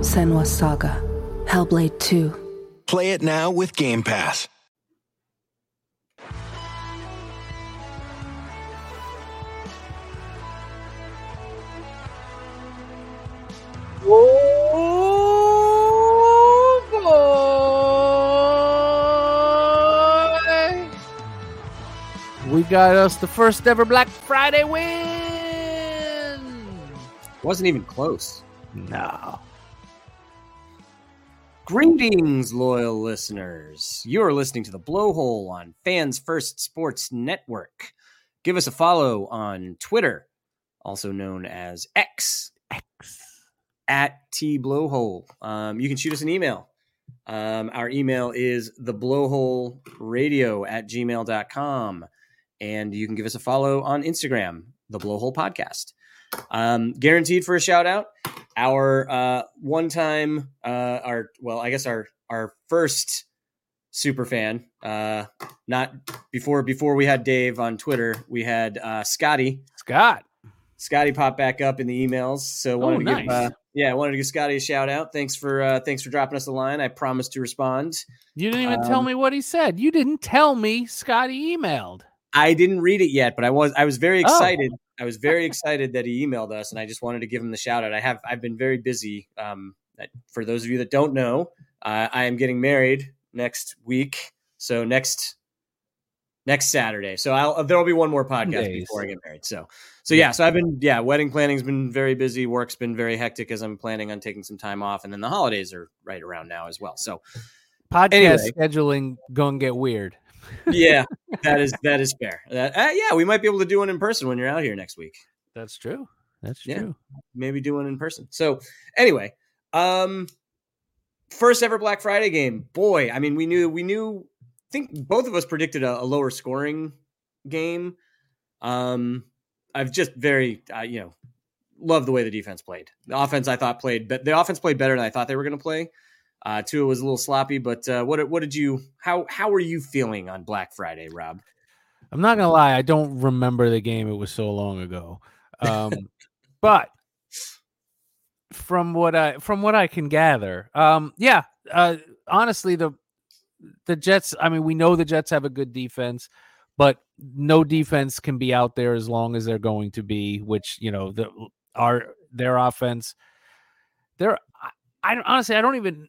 Senua's Saga. Hellblade 2. Play it now with Game Pass. Oh boy! We got us the first ever Black Friday win. Wasn't even close. No. Greetings, loyal listeners. You are listening to the Blowhole on Fans First Sports Network. Give us a follow on Twitter, also known as X, X. at T Blowhole. Um, you can shoot us an email. Um, our email is theblowholeradio at gmail.com. And you can give us a follow on Instagram, the Blowhole Podcast. Um, guaranteed for a shout out. Our uh, one time, uh, our well, I guess our our first super fan. Uh, not before before we had Dave on Twitter. We had uh, Scotty. Scott. Scotty popped back up in the emails. So wanted to give uh, yeah, I wanted to give Scotty a shout out. Thanks for uh, thanks for dropping us a line. I promised to respond. You didn't even tell Um, me what he said. You didn't tell me Scotty emailed. I didn't read it yet, but I was I was very Oh. I was very excited that he emailed us, and I just wanted to give him the shout out. I have I've been very busy. Um, for those of you that don't know, uh, I am getting married next week. So next next Saturday. So I'll there will be one more podcast Days. before I get married. So so yeah. So I've been yeah. Wedding planning's been very busy. Work's been very hectic as I'm planning on taking some time off, and then the holidays are right around now as well. So Podcast Anyway. scheduling going to get weird. Yeah, that is that is fair. That, uh, yeah, we might be able to do one in person when you're out here next week. That's true. That's Yeah. true. maybe do one in person. So anyway, um first ever Black Friday game. Boy, I mean we knew we knew I think both of us predicted a, a lower scoring game. Um I've just very uh, you know love the way the defense played. The offense I thought played but the offense played better than I thought they were going to play. Uh Tua was a little sloppy, but uh what what did you how how are you feeling on Black Friday, Rob? I'm not gonna lie, I don't remember the game. It was so long ago. Um, but from what I from what I can gather, um, yeah, uh, honestly, the the Jets. I mean, we know the Jets have a good defense, but no defense can be out there as long as they're going to be. Which you know, the our their offense. They're I, I don't- honestly, I don't even.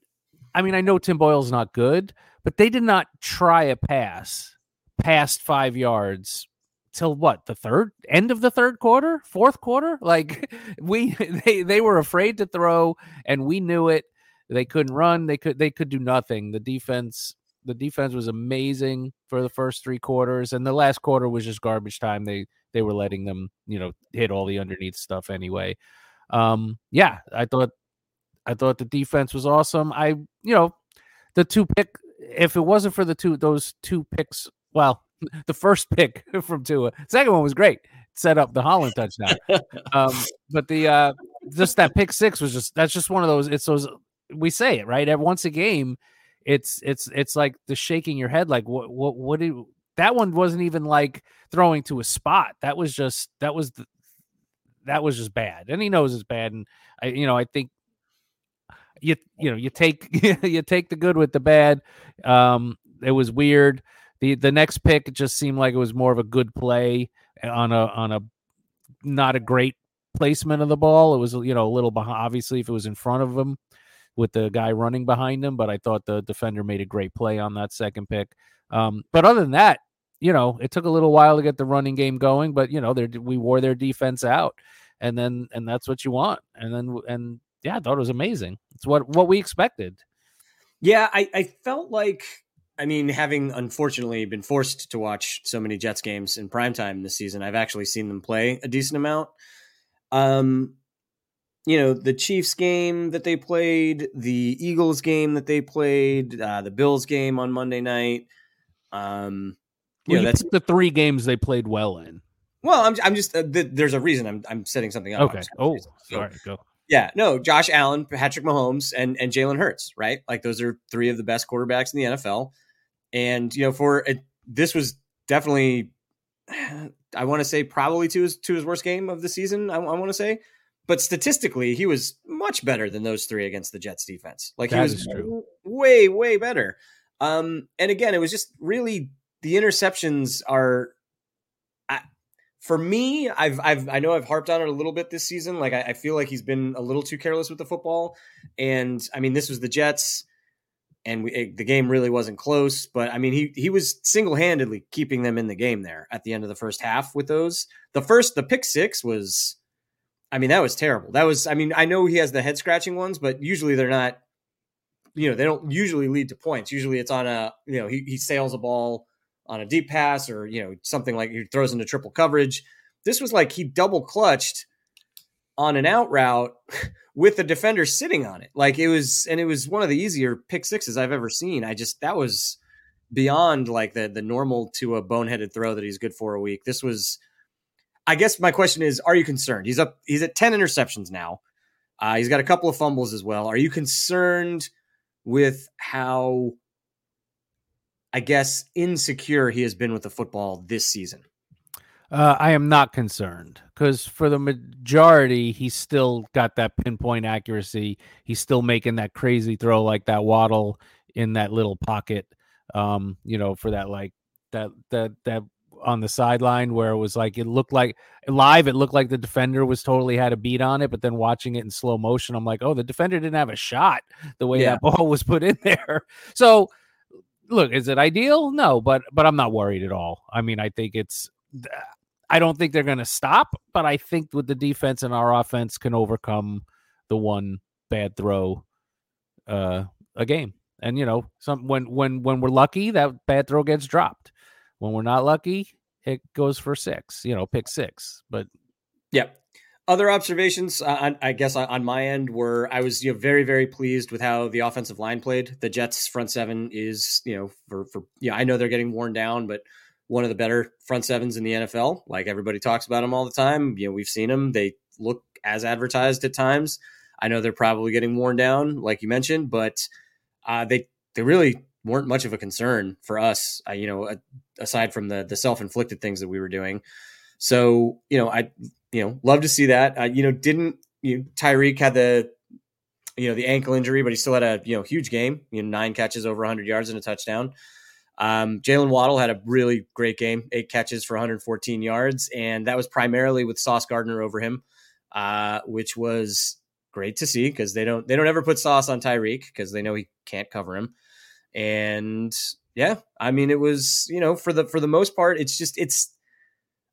I mean, I know Tim Boyle's not good, but they did not try a pass past five yards till what the third end of the third quarter fourth quarter? Like we they they were afraid to throw and we knew it. They couldn't run. They could they could do nothing. The defense the defense was amazing for the first three quarters and the last quarter was just garbage time. They they were letting them you know hit all the underneath stuff anyway. Um yeah i thought i thought the defense was awesome i you know the two pick if it wasn't for the two those two picks well the first pick from Tua. Second one was great. Set up the Holland touchdown. um, but the uh just that pick six was just that's just one of those it's those we say it, right? At once a game, it's it's it's like the shaking your head like what what what did that one wasn't even like throwing to a spot that was just that was the, that was just bad and he knows it's bad and i you know i think you you know you take you take the good with the bad um it was weird the the next pick just seemed like it was more of a good play on a on a not a great placement of the ball. It was you know a little behind. Obviously, if it was in front of him with the guy running behind him, but I thought the defender made a great play on that second pick. Um, but other than that, you know, it took a little while to get the running game going, but you know, we wore their defense out, and then and that's what you want. And then and yeah, I thought it was amazing. It's what what we expected. Yeah, I, I felt like I mean, having unfortunately been forced to watch so many Jets games in primetime this season, I've actually seen them play a decent amount. Um, you know, the Chiefs game that they played, the Eagles game that they played, uh, the Bills game on Monday night. Um, you well, know, that's the three games they played well in. Well, I'm, I'm just, uh, th- there's a reason I'm, I'm setting something up. Okay. Oh, sorry. Go. Yeah, no, Josh Allen, Patrick Mahomes, and and Jalen Hurts, right? Like those are three of the best quarterbacks in the NFL. And you know, for it, this was definitely, I want to say probably to his to his worst game of the season. I, I want to say, but statistically, he was much better than those three against the Jets defense. Like that he was way way better. Um, and again, it was just really the interceptions are. For me, I've I've I know I've harped on it a little bit this season. Like I, I feel like he's been a little too careless with the football, and I mean this was the Jets and we, it, the game really wasn't close. But I mean, he he was single handedly keeping them in the game there at the end of the first half with those. The first, the pick six was, I mean, that was terrible. That was, I mean, I know he has the head scratching ones, but usually they're not. You know, they don't usually lead to points. Usually, it's on a you know he he sails a ball on a deep pass or you know something like he throws into triple coverage. This was like he double clutched on an out route with the defender sitting on it. Like it was, and it was one of the easier pick sixes I've ever seen. I just that was beyond like the the normal to a boneheaded throw that he's good for a week. This was, I guess my question is, are you concerned? He's up, he's at ten interceptions now. Uh, he's got a couple of fumbles as well. Are you concerned with how, I guess, insecure he has been with the football this season? Uh, I am not concerned because for the majority, he's still got that pinpoint accuracy. He's still making that crazy throw like that waddle in that little pocket. Um, you know, for that like that that that on the sideline where it was like it looked like live, it looked like the defender was totally had a beat on it, but then watching it in slow motion, I'm like, oh, the defender didn't have a shot the way yeah. that ball was put in there. So look, is it ideal? No, but but I'm not worried at all. I mean, I think it's I don't think they're going to stop, but I think with the defense and our offense can overcome the one bad throw uh, a game. And you know, some when when when we're lucky, that bad throw gets dropped. When we're not lucky, it goes for six. You know, pick six. But yeah. Other observations, uh, I guess, on my end were I was you know very very pleased with how the offensive line played. The Jets front seven is you know for for yeah I know they're getting worn down, but one of the better front sevens in the NFL. Like everybody talks about them all the time. You know, we've seen them. They look as advertised at times. I know they're probably getting worn down, like you mentioned, but uh, they they really weren't much of a concern for us. Uh, you know, aside from the the self inflicted things that we were doing. So you know, I you know love to see that. Uh, you know, didn't you know, Tyreek had the you know the ankle injury, but he still had a you know huge game. You know, nine catches over 100 yards and a touchdown. Um, Jaylen Waddle had a really great game, eight catches for 114 yards, and that was primarily with Sauce Gardner over him, uh, which was great to see because they don't they don't ever put Sauce on Tyreek because they know he can't cover him. And yeah, I mean it was you know for the for the most part it's just it's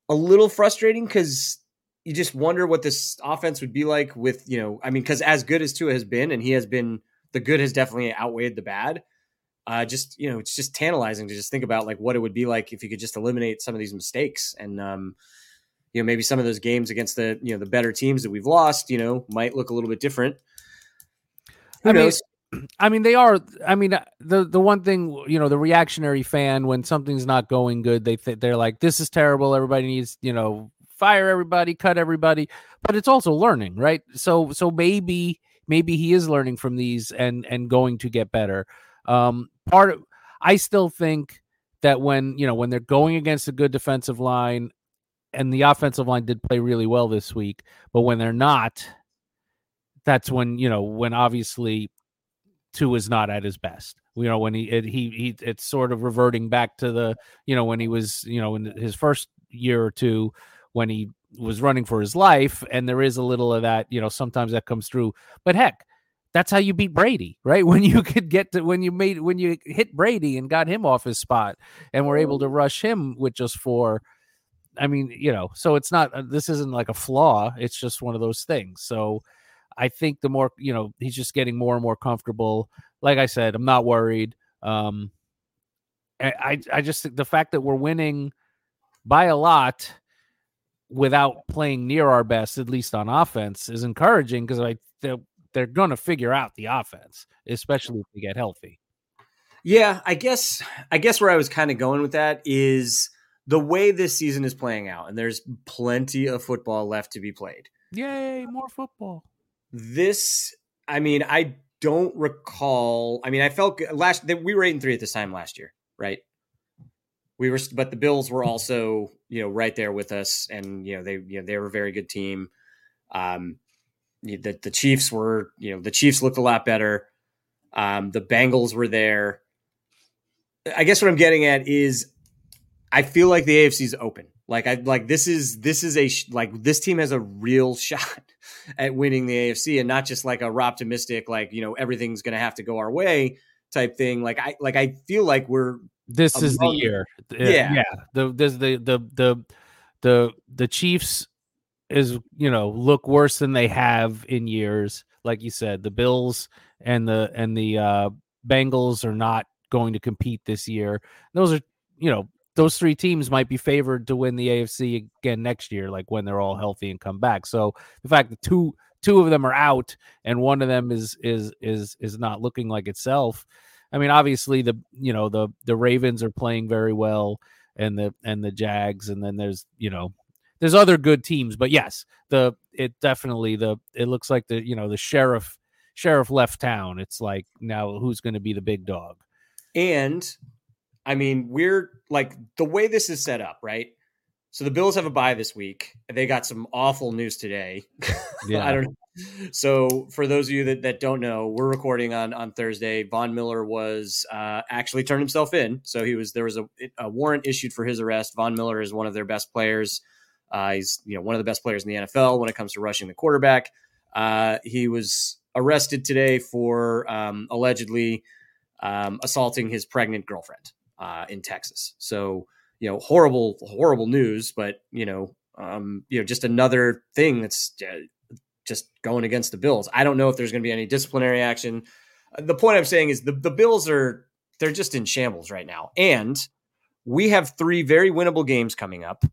a little frustrating because you just wonder what this offense would be like with you know I mean because as good as Tua has been and he has been the good has definitely outweighed the bad uh, just you know it's just tantalizing to just think about like what it would be like if you could just eliminate some of these mistakes and um, you know maybe some of those games against the you know the better teams that we've lost you know might look a little bit different who I knows mean, I mean, they are. I mean, uh, the the one thing you know, the reactionary fan when something's not going good, they th- they're like, "This is terrible. Everybody needs you know, fire everybody, cut everybody." But it's also learning, right? So so maybe maybe he is learning from these and and going to get better. Um, part of I still think that when you know when they're going against a good defensive line, and the offensive line did play really well this week, but when they're not, that's when you know when obviously Tua is not at his best. You know when he it, he he it's sort of reverting back to the you know when he was you know in his first year or two when he was running for his life, and there is a little of that you know sometimes that comes through. But heck, that's how you beat Brady, right? When you could get to when you made when you hit Brady and got him off his spot, and were able to rush him with just four. I mean, you know, so it's not uh, this isn't like a flaw. It's just one of those things. So I think the more you know, he's just getting more and more comfortable. Like I said, I'm not worried. Um, I I just think the fact that we're winning by a lot without playing near our best, at least on offense, is encouraging because I they're, they're going to figure out the offense, especially if we get healthy. Yeah, I guess I guess where I was kind of going with that is the way this season is playing out, and there's plenty of football left to be played. Yay, more football. This, I mean, I don't recall. I mean, I felt last that we were eight and three at this time last year, right? We were, but the Bills were also, you know, right there with us, and you know they, you know, they were a very good team. Um, the the Chiefs were, you know, the Chiefs looked a lot better. Um, the Bengals were there. I guess what I'm getting at is, I feel like the AFC is open. Like I like this is this is a like this team has a real shot at winning the AFC and not just like a optimistic like you know everything's going to have to go our way type thing. Like I like I feel like we're this is the year. Yeah, yeah. The this, the the the the the Chiefs is you know look worse than they have in years. Like you said, the Bills and the and the uh, Bengals are not going to compete this year. Those are you know those three teams might be favored to win the AFC again next year, like when they're all healthy and come back. So the fact that two two of them are out and one of them is is is is not looking like itself. I mean, obviously the you know the the Ravens are playing very well, and the and the Jags, and then there's you know there's other good teams, but yes, the it definitely the it looks like the you know the sheriff sheriff left town. It's like now who's going to be the big dog? And I mean, we're like the way this is set up, right? So the Bills have a bye this week. They got some awful news today. Yeah. I don't know. So for those of you that, that don't know, we're recording on on Thursday. Von Miller was uh, actually turned himself in. So he was there was a, a, warrant issued for his arrest. Von Miller is one of their best players. Uh, he's you know one of the best players in the NFL when it comes to rushing the quarterback. Uh, he was arrested today for um, allegedly um, assaulting his pregnant girlfriend uh, in Texas. So you know, horrible, horrible news, but you know, um, you know, just another thing that's uh, just going against the Bills. I don't know if there's going to be any disciplinary action. Uh, the point I'm saying is the the Bills are they're just in shambles right now, and we have three very winnable games coming up.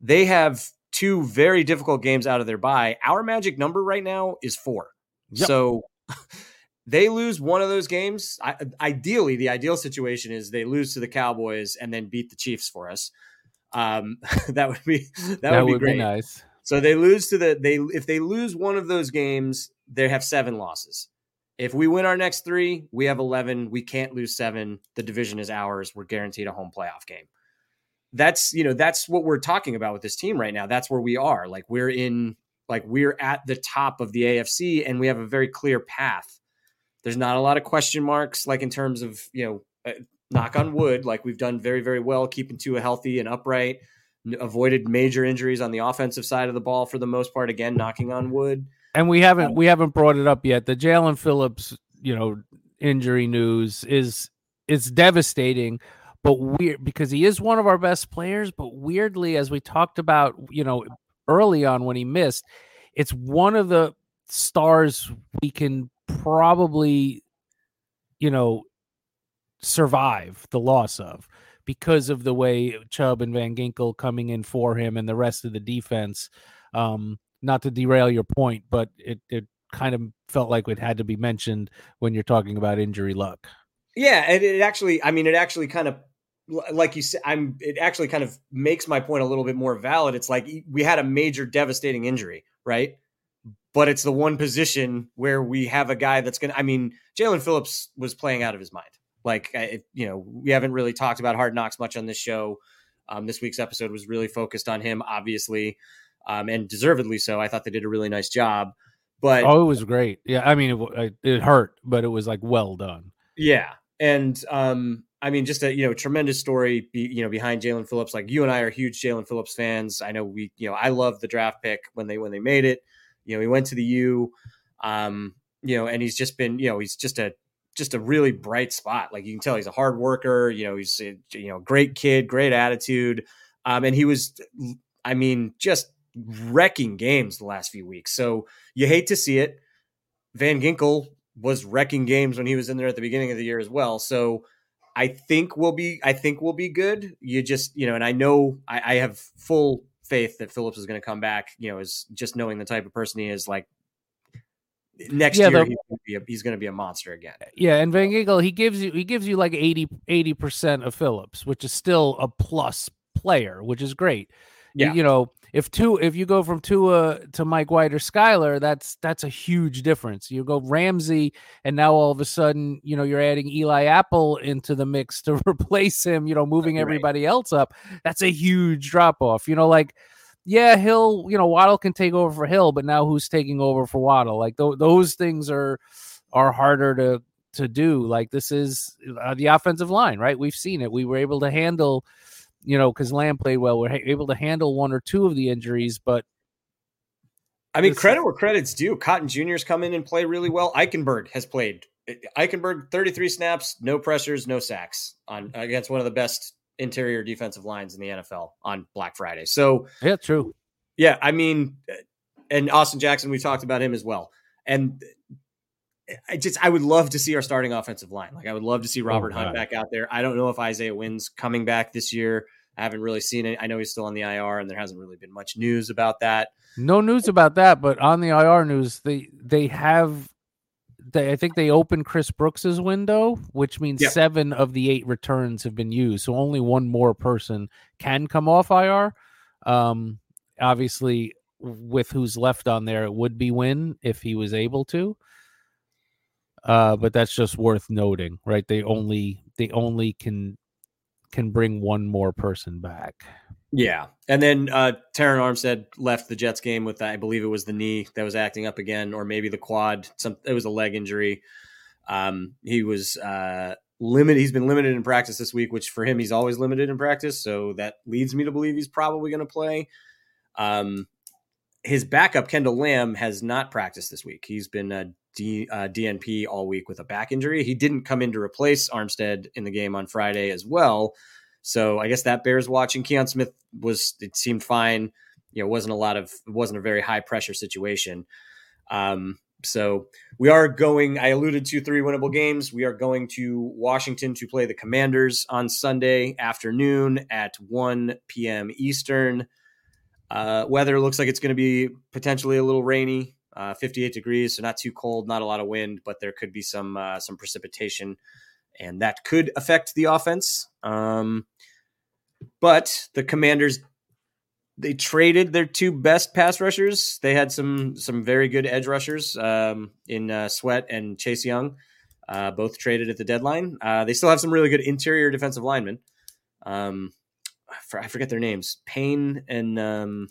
They have two very difficult games out of their bye. Our magic number right now is four. Yep. So they lose one of those games. I, ideally, the ideal situation is they lose to the Cowboys and then beat the Chiefs for us. Um, that would be that, that would, be, great. Be nice. So they lose to the they if they lose one of those games, they have seven losses. If we win our next three, we have eleven. We can't lose seven. The division is ours. We're guaranteed a home playoff game. That's you know that's what we're talking about with this team right now. That's where we are. Like we're in like we're at the top of the AFC and we have a very clear path there's not a lot of question marks, like in terms of, you know, uh, knock on wood, like we've done very, very well keeping Tua healthy and upright, avoided major injuries on the offensive side of the ball for the most part. Again, knocking on wood. And we haven't um, we haven't brought it up yet. The Jaelan Phillips, you know, injury news is it's devastating, but weird because he is one of our best players. But weirdly, as we talked about, you know, early on when he missed, it's one of the stars we can probably, you know, survive the loss of because of the way Chubb and Van Ginkel coming in for him and the rest of the defense. Um, not to derail your point, but it, it kind of felt like it had to be mentioned when you're talking about injury luck. Yeah, and it actually, I mean, it actually kind of, like you said, I'm. It actually kind of makes my point a little bit more valid. It's like we had a major, devastating injury, right? but it's the one position where we have a guy that's going to, I mean, Jaelan Phillips was playing out of his mind. Like, I, you know, we haven't really talked about Hard Knocks much on this show. Um, this week's episode was really focused on him, obviously, um, and deservedly so. I thought they did a really nice job. But oh, it was great. Yeah, I mean, it, it hurt, but it was like well done. Yeah, and um, I mean, just a you know tremendous story. Be, you know, behind Jaelan Phillips. Like you and I are huge Jaelan Phillips fans. I know we, you know, I love the draft pick when they when they made it. You know, he went to the U. Um, you know, and he's just been, you know, he's just a just a really bright spot. Like you can tell, he's a hard worker. You know, he's a, you know great kid, great attitude. Um, and he was, I mean, just wrecking games the last few weeks. So you hate to see it. Van Ginkel was wrecking games when he was in there at the beginning of the year as well. So I think we'll be I think we'll be good. You just you know, and I know I, I have full faith that Phillips is going to come back. You know, is just knowing the type of person he is. Like next yeah, year, the, he's going to be a monster again. Yeah, and Van Ginkel, he gives you he gives you like 80 percent of Phillips, which is still a plus player, which is great. Yeah, you know, if two if you go from Tua to Mike White or Skylar, that's that's a huge difference. You go Ramsey, and now all of a sudden, you know, you're adding Eli Apple into the mix to replace him. You know, moving right. everybody else up. That's a huge drop off. You know, like yeah, Hill. You know, Waddle can take over for Hill, but now who's taking over for Waddle? Like th- those things are are harder to to do. Like this is uh, the offensive line, right? We've seen it. We were able to handle you know, because Lamb played well, we're able to handle one or two of the injuries. But I mean, credit where credit's due. Cotton Junior's come in and play really well. Eichenberg has played. Eichenberg, 33 snaps, no pressures, no sacks on against one of the best interior defensive lines in the NFL on Black Friday. So yeah, true. Yeah, I mean, and Austin Jackson, we talked about him as well. And I just I would love to see our starting offensive line. Like I would love to see oh, Robert oh, Hunt back out there. I don't know if Isaiah Wynn's coming back this year. I haven't really seen it. I know he's still on the IR, and there hasn't really been much news about that. No news about that, but on the IR news, they they have. They, I think they opened Chris Brooks's window, which means yep. seven of the eight returns have been used. So only one more person can come off IR. Um, obviously, with who's left on there, it would be Wynn if he was able to. Uh, but that's just worth noting, right? They only they only can can bring one more person back. Yeah, and then uh, Terron Armstead left the Jets game with I believe it was the knee that was acting up again, or maybe the quad. Some it was a leg injury. Um, he was uh, limited. He's been limited in practice this week, which for him he's always limited in practice. So that leads me to believe he's probably going to play. Um, his backup Kendall Lamb, has not practiced this week. He's been D, uh, DNP all week with a back injury. He didn't come in to replace Armstead in the game on Friday as well. So I guess that bears watching. Kion Smith was it seemed fine. You know, wasn't a lot of wasn't a very high pressure situation. Um, so we are going. I alluded to three winnable games. We are going to Washington to play the Commanders on Sunday afternoon at 1 p.m. Eastern. Uh, weather looks like it's going to be potentially a little rainy uh, 58 degrees, so not too cold, not a lot of wind, but there could be some uh, some precipitation, and that could affect the offense. Um, but the Commanders they traded their two best pass rushers. They had some some very good edge rushers um, in uh, Sweat and Chase Young, uh, both traded at the deadline. Uh, they still have some really good interior defensive linemen. Um, I forget their names, Payne and um,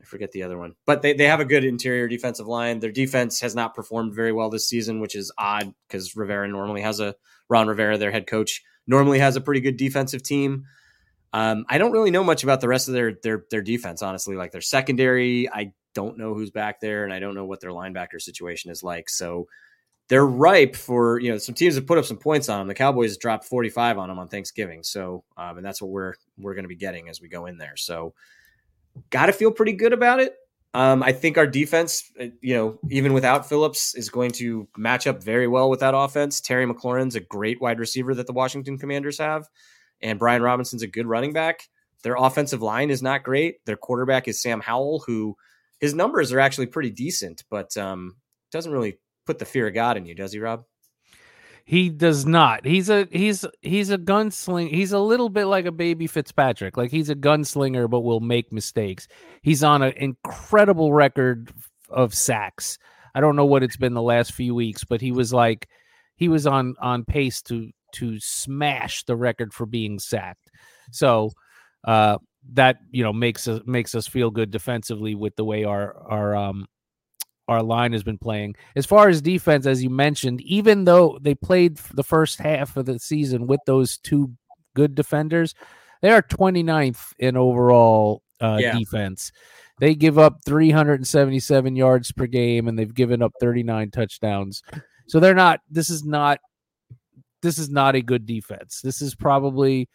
I forget the other one, but they, they have a good interior defensive line. Their defense has not performed very well this season, which is odd because Rivera normally has a Ron Rivera, their head coach, normally has a pretty good defensive team. Um, I don't really know much about the rest of their their their defense, honestly. Like their secondary, I don't know who's back there, and I don't know what their linebacker situation is like. So they're ripe for you know some teams have put up some points on them. The Cowboys dropped 45 on them on Thanksgiving, so um, and that's what we're we're going to be getting as we go in there. So got to feel pretty good about it. Um, I think our defense, uh, you know, even without Phillips, is going to match up very well with that offense. Terry McLaurin's a great wide receiver that the Washington Commanders have, and Brian Robinson's a good running back. Their offensive line is not great. Their quarterback is Sam Howell, who his numbers are actually pretty decent, but um, doesn't really put the fear of God in you, does he, Rob? He does not. He's a he's he's a gunslinger. He's a little bit like a baby Fitzpatrick. Like he's a gunslinger, but will make mistakes. He's on an incredible record of sacks. I don't know what it's been the last few weeks, but he was like he was on on pace to to smash the record for being sacked. So uh, that you know makes us makes us feel good defensively with the way our our um our line has been playing. As far as defense, as you mentioned, even though they played the first half of the season with those two good defenders, they are 29th in overall uh, yeah. defense. They give up 377 yards per game and they've given up 39 touchdowns. So they're not this is not this is not a good defense. This is probably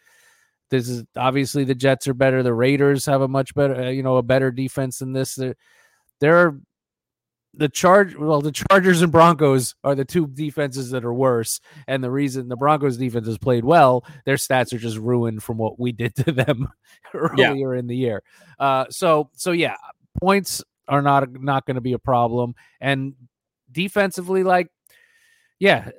this is obviously the Jets are better. The Raiders have a much better, uh, you know, a better defense than this. There, there are the charge. Well, the Chargers and Broncos are the two defenses that are worse, and the reason the Broncos defense has played well, their stats are just ruined from what we did to them earlier yeah. in the year. Uh, so, so yeah, points are not not going to be a problem, and defensively, like, yeah,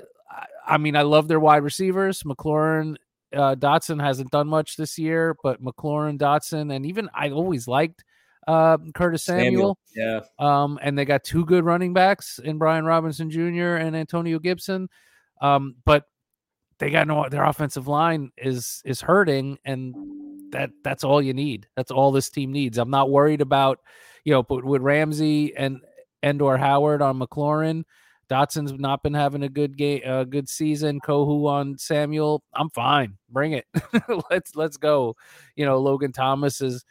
I mean, I love their wide receivers. McLaurin uh, Dotson hasn't done much this year, but McLaurin, Dotson, and even I always liked uh, Curtis Samuel. Samuel. Yeah. Um, and they got two good running backs in Brian Robinson Jr. and Antonio Gibson. Um, but they got no their offensive line is is hurting, and that that's all you need. That's all this team needs. I'm not worried about, you know, but with Ramsey and and or Howard on McLaurin. Dotson's not been having a good game, a good season. Kohou on Samuel, I'm fine. Bring it. let's let's go. You know, Logan Thomas is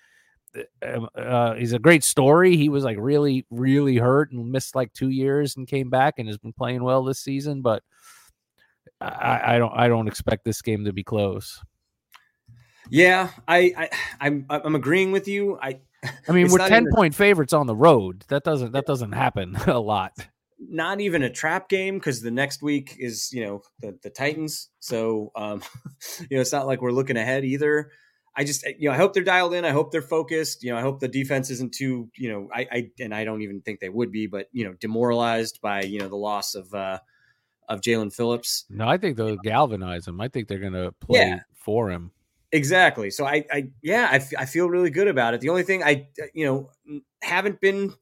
uh, uh, he's a great story. He was like really really hurt and missed like two years and came back and has been playing well this season. But I, I don't I don't expect this game to be close. Yeah, I, I I'm I'm agreeing with you. I I mean, we're ten even... point favorites on the road. That doesn't that doesn't happen a lot not even a trap game because the next week is you know the the Titans. So um, you know it's not like we're looking ahead either. I just you know I hope they're dialed in. I hope they're focused. You know I hope the defense isn't too you know I, I and I don't even think they would be, but you know demoralized by you know the loss of uh of Jaelan Phillips. No, I think they'll galvanize him. I think they're going to play yeah. for him. Exactly. So I, I yeah, I, f- I feel really good about it. The only thing I, you know, haven't been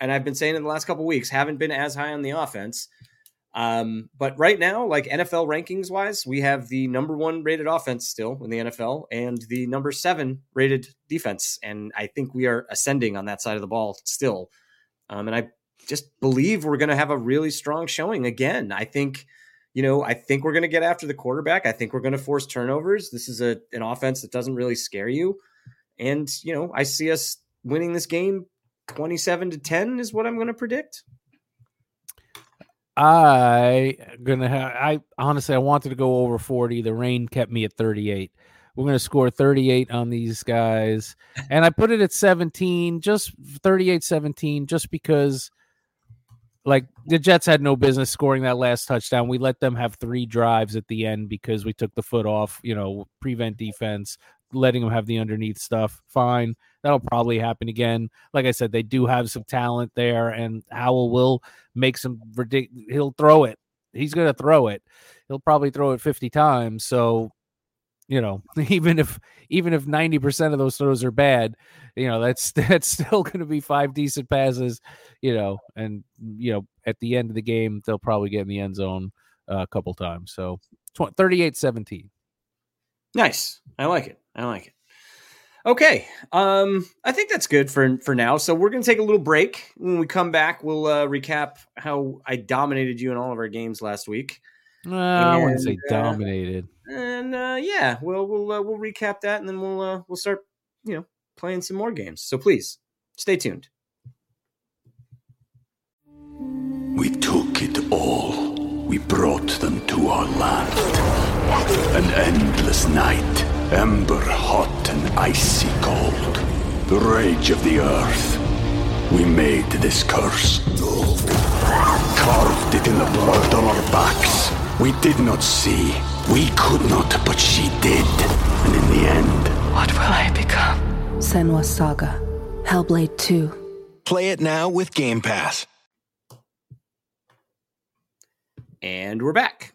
and I've been saying in the last couple weeks, haven't been as high on the offense. Um, but right now, like NFL rankings wise, we have the number one rated offense still in the NFL and the number seven rated defense. And I think we are ascending on that side of the ball still. Um, and I just believe we're going to have a really strong showing again. I think, you know, I think we're going to get after the quarterback. I think we're going to force turnovers. This is a, an offense that doesn't really scare you. And, you know, I see us winning this game 27 to 10 is what I'm going to predict. I gonna have I honestly I wanted to go over 40. The rain kept me at 38. We're gonna score 38 on these guys. And I put it at 17, just 38 17, just because like the Jets had no business scoring that last touchdown. We let them have three drives at the end because we took the foot off, you know, prevent defense, letting them have the underneath stuff. Fine. That'll probably happen again. Like I said, they do have some talent there, and Howell will make some ridiculous. He'll throw it. He's going to throw it. He'll probably throw it 50 times. So, you know, even if even if 90% of those throws are bad, you know, that's that's still going to be five decent passes, you know, and you know, at the end of the game, they'll probably get in the end zone uh, a couple times. So, 38-17. Nice. I like it. I like it. Okay, um, I think that's good for for now. So we're gonna take a little break. When we come back, we'll uh, recap how I dominated you in all of our games last week. Uh, I wouldn't say uh, dominated. Uh, and uh, yeah, we'll we'll uh, we'll recap that, and then we'll uh, we'll start you know playing some more games. So please stay tuned. We took it all. We brought them to our land. An endless night Ember hot and icy cold. The rage of the earth. We made this curse. Carved it in the blood on our backs. We did not see. We could not, but she did. And in the end... What will I become? Senua's Saga. Hellblade 2. Play it now with Game Pass. And we're back.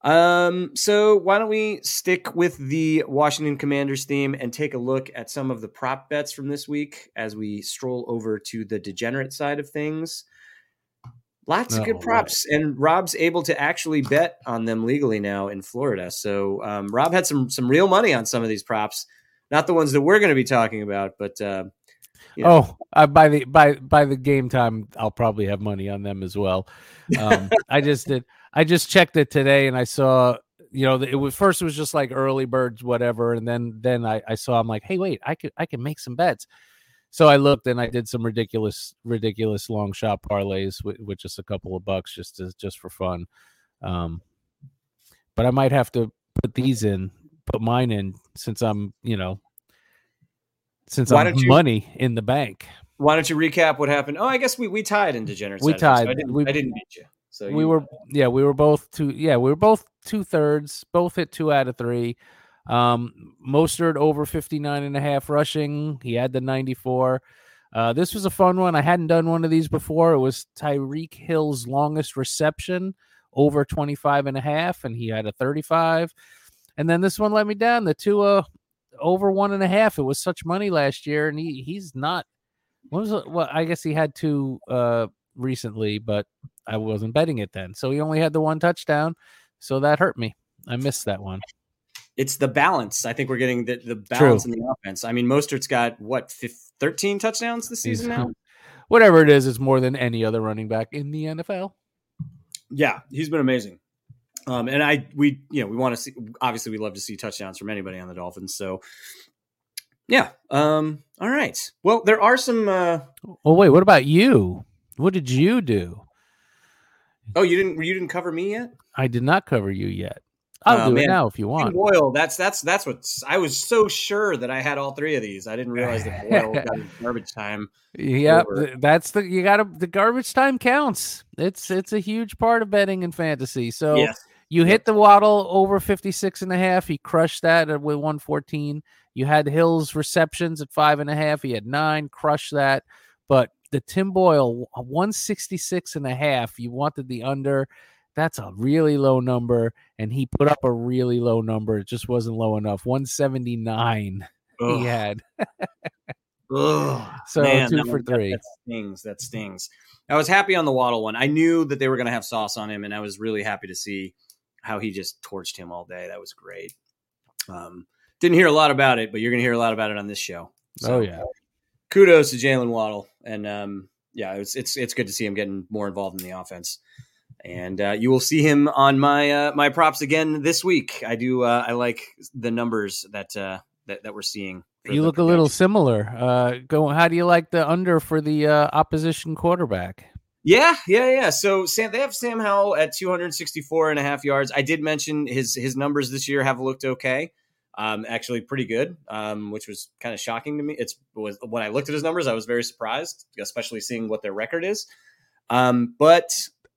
Um, so why don't we stick with the Washington Commanders theme and take a look at some of the prop bets from this week as we stroll over to the degenerate side of things. Lots of good Oh, props, and Rob's able to actually bet on them legally now in Florida. So um, Rob had some some real money on some of these props, not the ones that we're going to be talking about, but uh, you know. Oh, uh, by the by by the game time, I'll probably have money on them as well. Um, I just did. I just checked it today, and I saw. You know, it was first. It was just like early birds, whatever, and then then I, I saw. I'm like, hey, wait, I could I can make some bets. So I looked and I did some ridiculous ridiculous long shot parlays with, with just a couple of bucks, just to, just for fun. Um, but I might have to put these in, put mine in, since I'm you know, since Why I'm you- money in the bank. Why don't you recap what happened? Oh, I guess we we tied in degenerate. We Saturday, so tied. I didn't, We- I didn't beat you. So we you- were yeah we were both two yeah we were both two thirds both hit two out of three um mostert over 59 and a half rushing he had the 94 uh this was a fun one i hadn't done one of these before it was tyreek hill's longest reception over 25 and a half and he had a 35 and then this one let me down the Tua over one and a half it was such money last year and he he's not what was it? well i guess he had two uh recently but I wasn't betting it then. So he only had the one touchdown. So that hurt me. I missed that one. It's the balance. I think we're getting the, the balance in the offense. I mean, Mostert's got what fif- 13 touchdowns this season now. Whatever it is, it's more than any other running back in the NFL. Yeah, he's been amazing. Um, and I, we, you know, we want to see. Obviously, we love to see touchdowns from anybody on the Dolphins. So, yeah. Um, all right. Well, there are some. Uh, Well, wait, what about you? What did you do? oh, you didn't. You didn't cover me yet. I did not cover you yet. I'll Oh, do it man. now if you Tim want. Boyle. That's that's that's what I was so sure that I had all three of these. I didn't realize that Boyle got garbage time. Yeah, over. that's the you got to the garbage time counts. It's it's a huge part of betting in fantasy. So yes. You hit the Waddle over 56 and a half. He crushed that with 114. You had Hill's receptions at five and a half. He had nine, crushed that. But the Tim Boyle, uh, 166 and a half, you wanted the under. That's a really low number. And he put up a really low number. It just wasn't low enough. 179 Ugh. he had. Ugh. So Man, two for one- that- three. That stings. That stings. I was happy on the Waddle one. I knew that they were going to have sauce on him, and I was really happy to see how he just torched him all day. That was great. Um, didn't hear a lot about it, but you're going to hear a lot about it on this show. oh, yeah. Kudos to Jaylen Waddle, and um, yeah, it's it's it's good to see him getting more involved in the offense. And uh, you will see him on my uh, my props again this week. I do. Uh, I like the numbers that uh, that that we're seeing. You look a little similar. Uh, go. How do you like the under for the uh, opposition quarterback? Yeah, yeah, yeah. So Sam, they have Sam Howell at 264 and a half yards. I did mention his his numbers this year have looked okay. Um, actually pretty good, um, which was kind of shocking to me. It's was when I looked at his numbers, I was very surprised, especially seeing what their record is. Um, but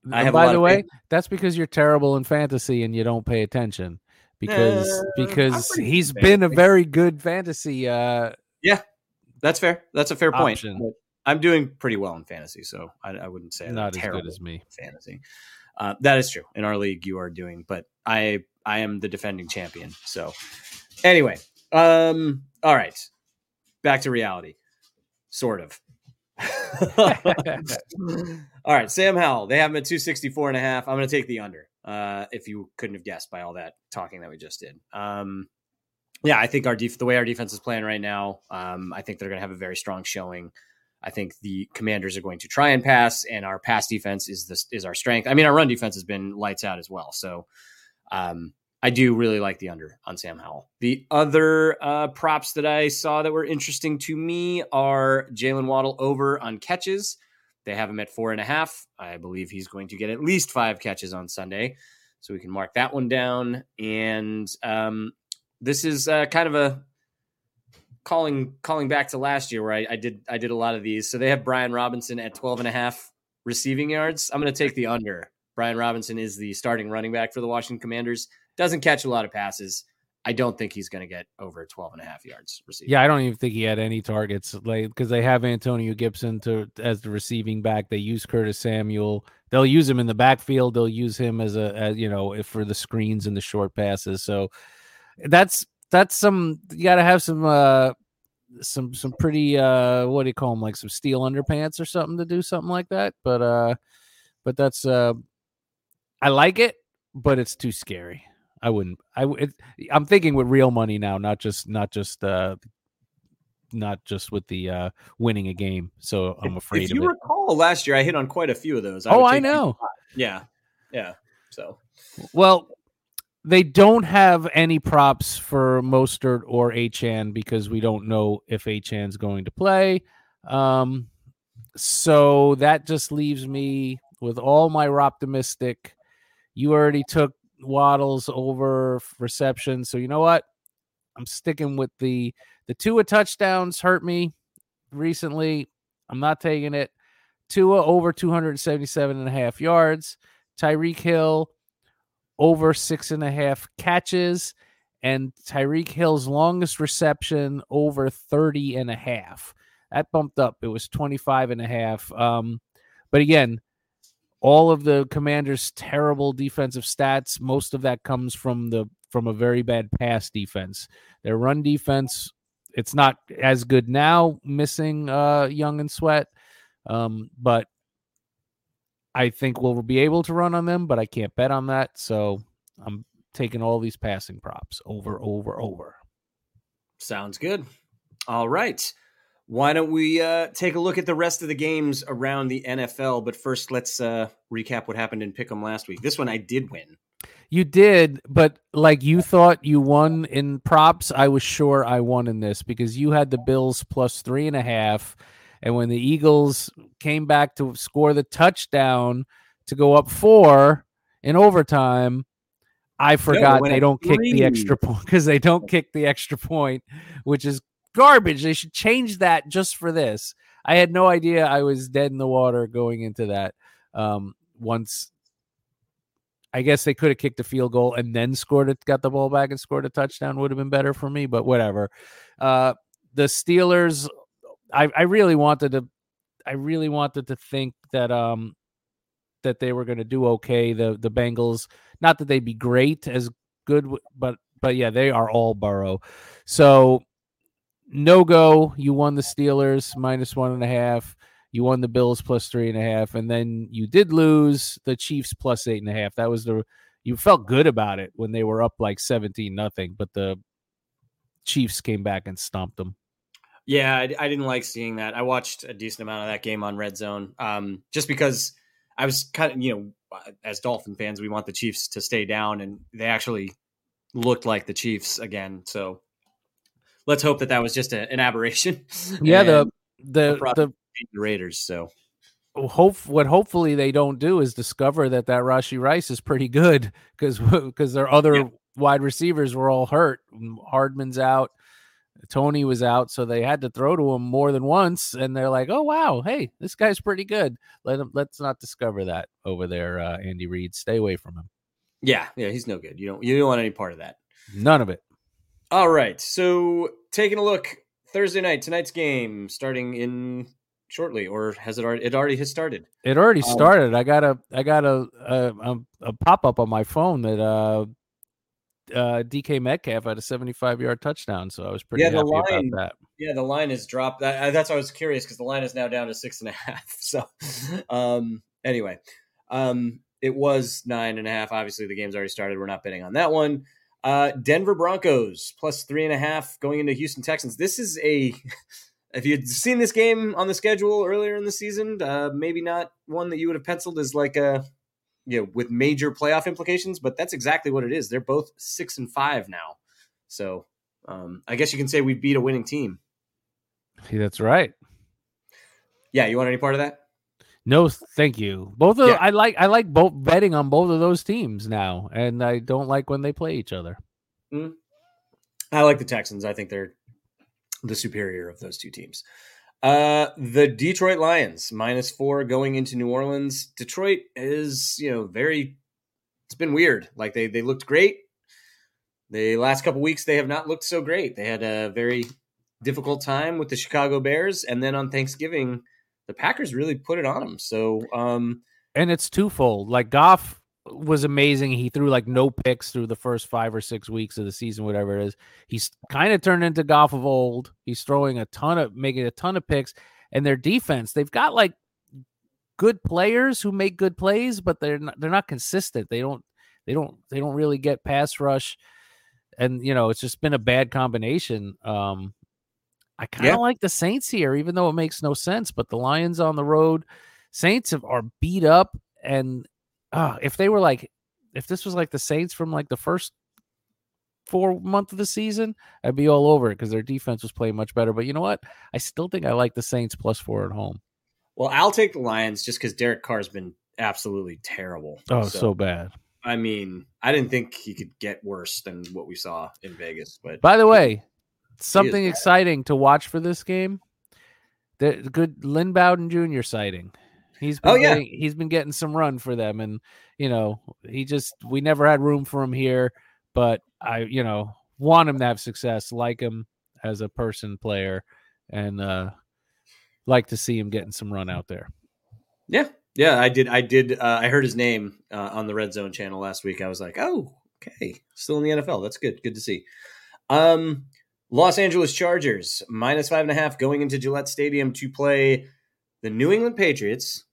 And have a by the way, that's because you're terrible in fantasy and you don't pay attention. Because Uh, because he's been a very good fantasy. Uh, yeah, that's fair. That's a fair point. Option. But I'm doing pretty well in fantasy, so I, I wouldn't say I'm not as terrible good as me. fantasy. Uh, that is true. In our league, you are doing, but I I am the defending champion. So anyway, um, all right, back to reality, sort of. all right, Sam Howell. They have him at 264 and a half. I'm going to take the under. Uh, if you couldn't have guessed by all that talking that we just did. Um, yeah, I think our def- the way our defense is playing right now, um, I think they're going to have a very strong showing. I think the Commanders are going to try and pass, and our pass defense is this is our strength. I mean, our run defense has been lights out as well. So, um, I do really like the under on Sam Howell. The other uh, props that I saw that were interesting to me are Jaylen Waddle over on catches. They have him at four and a half. I believe he's going to get at least five catches on Sunday, so we can mark that one down. And um, this is uh, kind of a calling calling back to last year where I, I did I did a lot of these. So they have Brian Robinson at 12 and a half receiving yards. I'm going to take the under. Brian Robinson is the starting running back for the Washington Commanders. Doesn't catch a lot of passes. I don't think he's going to get over 12 and a half yards receiving. Yeah, I don't even think he had any targets, like because they have Antonio Gibson to as the receiving back. They use Curtis Samuel. They'll use him in the backfield. They'll use him as a as, you know for the screens and the short passes. So that's that's some you got to have some uh some some pretty uh what do you call them like some steel underpants or something to do something like that. But uh but that's uh, I like it, but it's too scary. I wouldn't. I it, I'm thinking with real money now, not just not just uh, not just with the uh winning a game. So I'm afraid. If you recall, last year I hit on quite a few of those. Oh, I know. Yeah, yeah. So Well, they don't have any props for Mostert or Achane because we don't know if Achane's going to play. Um, so that just leaves me with all my optimistic. You already took Waddles over reception, so you know what? I'm sticking with the the Tua touchdowns hurt me recently. I'm not taking it. Tua over 277 and a half yards. Tyreek Hill over six and a half catches and Tyreek Hill's longest reception over 30 and a half. That bumped up. It was 25 and a half. Um, but again, all of the commanders' terrible defensive stats, most of that comes from the from a very bad pass defense. Their run defense, it's not as good now, missing uh Young and Sweat. Um, but I think we'll be able to run on them, but I can't bet on that. So I'm taking all these passing props over, over, over. sounds good. All right. Why don't we uh, take a look at the rest of the games around the NFL? But first, let's uh, recap what happened in Pick'em last week. This one I did win. You did, but like you thought you won in props, I was sure I won in this because you had the Bills plus three and a half. And when the Eagles came back to score the touchdown to go up four in overtime, I forgot went they don't kick the extra point because they don't kick the extra point, which is garbage. They should change that just for this. I had no idea I was dead in the water going into that. Um, once I guess they could have kicked a field goal and then scored it, got the ball back and scored a touchdown would have been better for me, but whatever. Uh, the Steelers, I, I really wanted to, I really wanted to think that, um, that they were going to do okay. The the Bengals, not that they'd be great as good, but but yeah, they are all Burrow. So no go. You won the Steelers minus one and a half. You won the Bills plus three and a half, and then you did lose the Chiefs plus eight and a half. That was the you felt good about it when they were up like seventeen nothing, but the Chiefs came back and stomped them. Yeah, I, I didn't like seeing that. I watched a decent amount of that game on Red Zone, um, just because I was kind of, you know, as Dolphin fans, we want the Chiefs to stay down, and they actually looked like the Chiefs again. So let's hope that that was just a, an aberration. Yeah, the the the the Raiders. So hope what hopefully they don't do is discover that that Rashee Rice is pretty good because because their other Yeah. wide receivers were all hurt. Hardman's out, Toney was out, so they had to throw to him more than once. And they're like, "Oh wow, hey, this guy's pretty good." Let him. Let's not discover that over there, uh, Andy Reid. Stay away from him. yeah, yeah, he's no good. You don't you don't want any part of that. None of it. All right. So taking a look Thursday night, tonight's game starting in shortly, or has it already? It already has started. It already Um, started. I got a I got a a, a, pop up on my phone that uh uh DK Metcalf had a 75 yard touchdown, so I was pretty Yeah, the happy line- about that. Yeah, the line has dropped. That, I- that's why I was curious because the line is now down to six and a half. So, um, anyway, um, it was nine and a half. Obviously, the game's already started. We're not betting on that one. Uh, Denver Broncos plus three and a half going into Houston Texans. This is a. If you'd seen this game on the schedule earlier in the season, uh, maybe not one that you would have penciled as like a, you know, with major playoff implications, but that's exactly what it is. They're both six and five now, so um, I guess you can say we beat a winning team. That's right. Yeah, you want any part of that? No, thank you. Both of Yeah. I like I like both betting on both of those teams now, and I don't like when they play each other. I like the Texans. I think they're the superior of those two teams. Uh, the Detroit Lions minus four going into New Orleans. Detroit is you know very. It's been weird. Like they they looked great. The last couple weeks they have not looked so great. They had a very difficult time with the Chicago Bears, and then on Thanksgiving, the Packers really put it on them. So um, And it's twofold. Like Goff was amazing. He threw like no picks through the first five or six weeks of the season, whatever it is. He's kind of turned into Goff of old. He's throwing a ton of making a ton of picks, and their defense, they've got like good players who make good plays, but they're not, they're not consistent. They don't they don't they don't really get pass rush, and you know it's just been a bad combination. Um, I kind of Yeah. like the Saints here, even though it makes no sense. But the Lions on the road, Saints have, are beat up, and uh, if they were like, if this was like the Saints from like the first four month of the season, I'd be all over it because their defense was playing much better. But you know what? I still think I like the Saints plus four at home. Well, I'll take the Lions just because Derek Carr's been absolutely terrible. Oh, so, bad. I mean, I didn't think he could get worse than what we saw in Vegas. But By the way, something exciting to watch for this game. The good Lynn Bowden Jr. sighting. He's been Oh, yeah. getting, he's been getting some run for them, and you know he just we never had room for him here, but I you know want him to have success, like him as a person player, and uh like to see him getting some run out there. yeah, yeah, I did. I did. Uh, I heard his name uh, on the Red Zone channel last week. I was like, oh, okay, still in the NFL. That's good. Good to see. Um, Los Angeles Chargers minus five and a half going into Gillette Stadium to play the New England Patriots,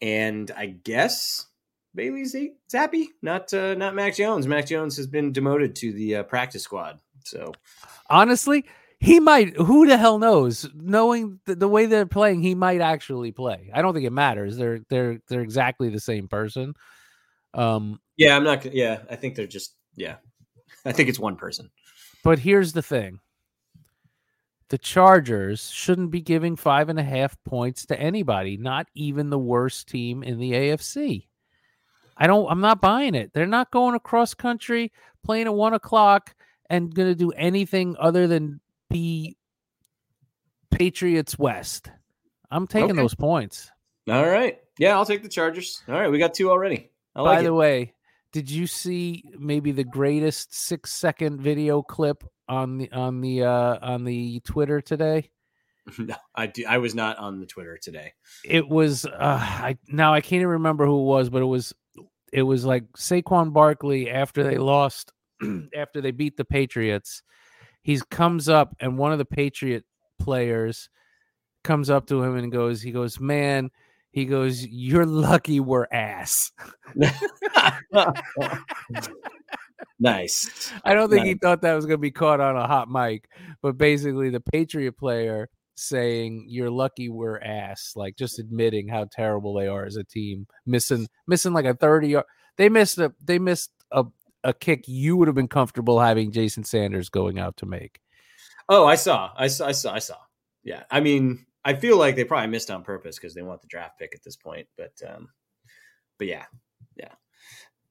and I guess Bailey Z- Zappe, not uh, not Mac Jones. Mac Jones has been demoted to the uh, practice squad. So Honestly, he might. Who the hell knows? Knowing the, the way they're playing, he might actually play. I don't think it matters. They're they're they're exactly the same person. Um, yeah, I'm not. Yeah, I think they're just. Yeah, I think it's one person. But here's the thing: the Chargers shouldn't be giving five and a half points to anybody, not even the worst team in the AFC. I don't. I'm not buying it. They're not going across country, playing at one o'clock, and going to do anything other than be Patriots West. I'm taking Okay. those points. All right. Yeah, I'll take the Chargers. All right, we got two already. I By like the way, did you see maybe the greatest six second video clip on the on the uh on the Twitter today? no, I do. I was not on the Twitter today. It was uh I now I can't even remember who it was, but it was it was like Saquon Barkley after they lost after they beat the Patriots. He comes up and one of the Patriot players comes up to him and goes, he goes, Man, he goes, You're lucky we're ass. nice. I don't think he thought that was going to be caught on a hot mic, but basically the Patriot player saying you're lucky we're ass, like just admitting how terrible they are as a team, missing missing like a 30 yard. They missed a they missed a a kick you would have been comfortable having Jason Sanders going out to make. Oh, I saw. I saw. I saw. I saw. Yeah. I mean, I feel like they probably missed on purpose because they want the draft pick at this point. But, um, but yeah, yeah.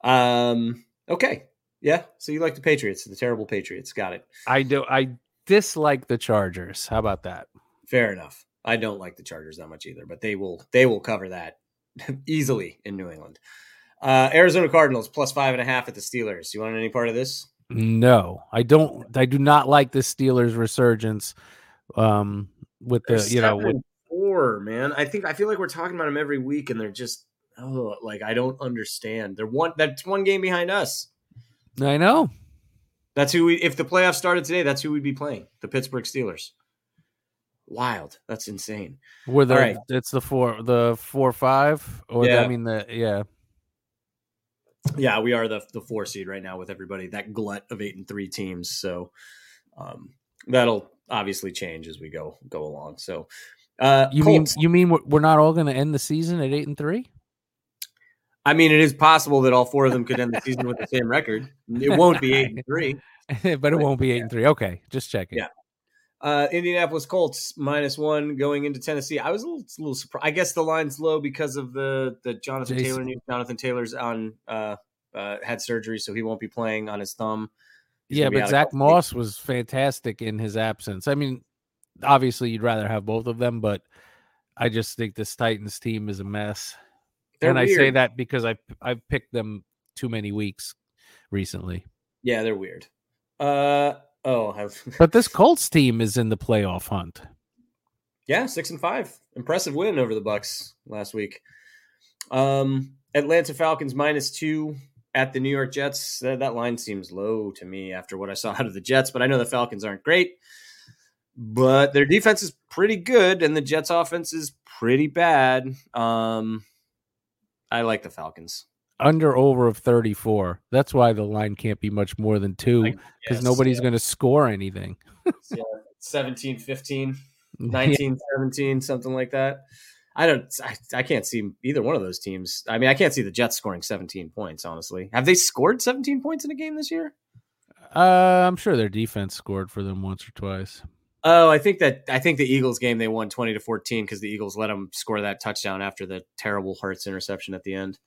Um. Okay. Yeah. So you like the Patriots, the terrible Patriots? Got it. I do I dislike the Chargers. How about that? Fair enough. I don't like the Chargers that much either, but they will. They will cover that easily in New England. Uh, Arizona Cardinals plus five and a half at the Steelers. You want any part of this? No, I don't. I do not like the Steelers' resurgence. Um, with the They're you know with four man. I think I feel like we're talking about them every week, and they're just oh, like I don't understand. They're one that's one game behind us. I know. That's who we. If the playoffs started today, that's who we'd be playing. The Pittsburgh Steelers. Wild. That's insane. Were the right. it's the four the four five or the- Yeah. I mean the yeah Yeah, we are the the four seed right now with everybody. That glut of eight and three teams. So um, that'll obviously change as we go go along. So uh, you Colts. mean you mean we're, not all going to end the season at eight and three? I mean, it is possible that all four of them could end the season with the same record. It won't be eight and three. but it won't be eight and three. Okay, just checking. Yeah. Uh, Indianapolis Colts minus one going into Tennessee. I was a little, a little surprised. I guess the line's low because of the the Jonathan Jason. Taylor news. Jonathan Taylor's on uh, uh, had surgery, so he won't be playing on his thumb. Yeah, gonna be out but Zach Moss was fantastic in his absence. I mean, obviously you'd rather have both of them, but I just think this Titans team is a mess. They're and I say that because I I've picked them too many weeks recently. Yeah, they're weird. Uh oh, I've, But this Colts team is in the playoff hunt. yeah, six and five. Impressive win over the Bucks last week. Um, Atlanta Falcons minus two at the New York Jets. That, that line seems low to me after what I saw out of the Jets, but I know the Falcons aren't great. but their defense is pretty good, and the Jets' offense is pretty bad. Um, I like the Falcons. Under over of 34. That's why the line can't be much more than two because Yes, nobody's yeah. going to score anything. Yeah, 17, 15, 19, 17, something like that. I don't. I, I can't see either one of those teams. I mean, I can't see the Jets scoring 17 points. Honestly, have they scored 17 points in a game this year? Uh, I'm sure their defense scored for them once or twice. Oh, I think that I think the Eagles game they won 20 to 14 because the Eagles let them score that touchdown after the terrible Hurts interception at the end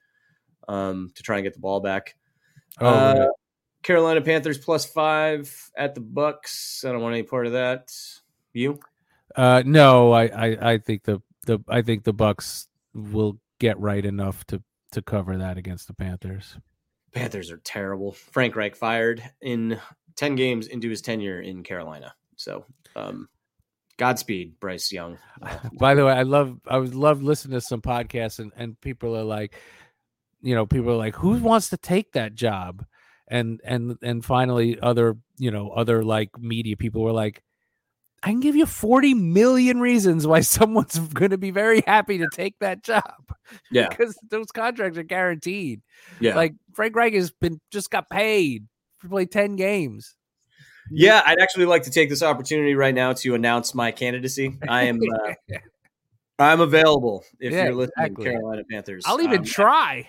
um, to try and get the ball back. Oh, Uh. Carolina Panthers plus five at the Bucks. I don't want any part of that. You? Uh, no, I, I, I think the, the I think the Bucks will get right enough to to cover that against the Panthers. Panthers are terrible. Frank Reich fired in 10 games into his tenure in Carolina. So, um, Godspeed, Bryce Young. By the way, I love I would love listening to some podcasts and, and people are like, you know, people are like, who wants to take that job? And and and finally other, you know, other like media people were like, I can give you 40 million reasons why someone's going to be very happy to take that job Yeah. because those contracts are guaranteed. Yeah. Like Frank Reich has been just got paid to play 10 games. yeah. I'd actually like to take this opportunity right now to announce my candidacy. I am, uh, I'm available if Yeah, you're listening, exactly. Carolina Panthers. I'll even Um, try.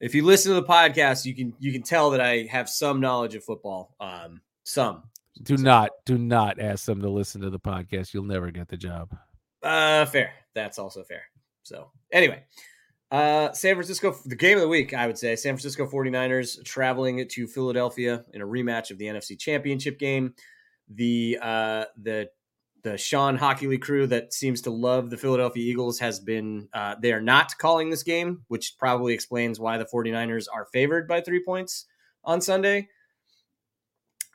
if you listen to the podcast, you can you can tell that I have some knowledge of football. Um, some. Do not, do not ask them to listen to the podcast. You'll never get the job. Uh, fair. That's also fair. So, anyway, uh, San Francisco, the game of the week, I would say San Francisco 49ers traveling to Philadelphia in a rematch of the NFC Championship game. The, uh, the, the Shawn Hochuli crew that seems to love the Philadelphia Eagles has been, uh, they are not calling this game, which probably explains why the 49ers are favored by three points on Sunday.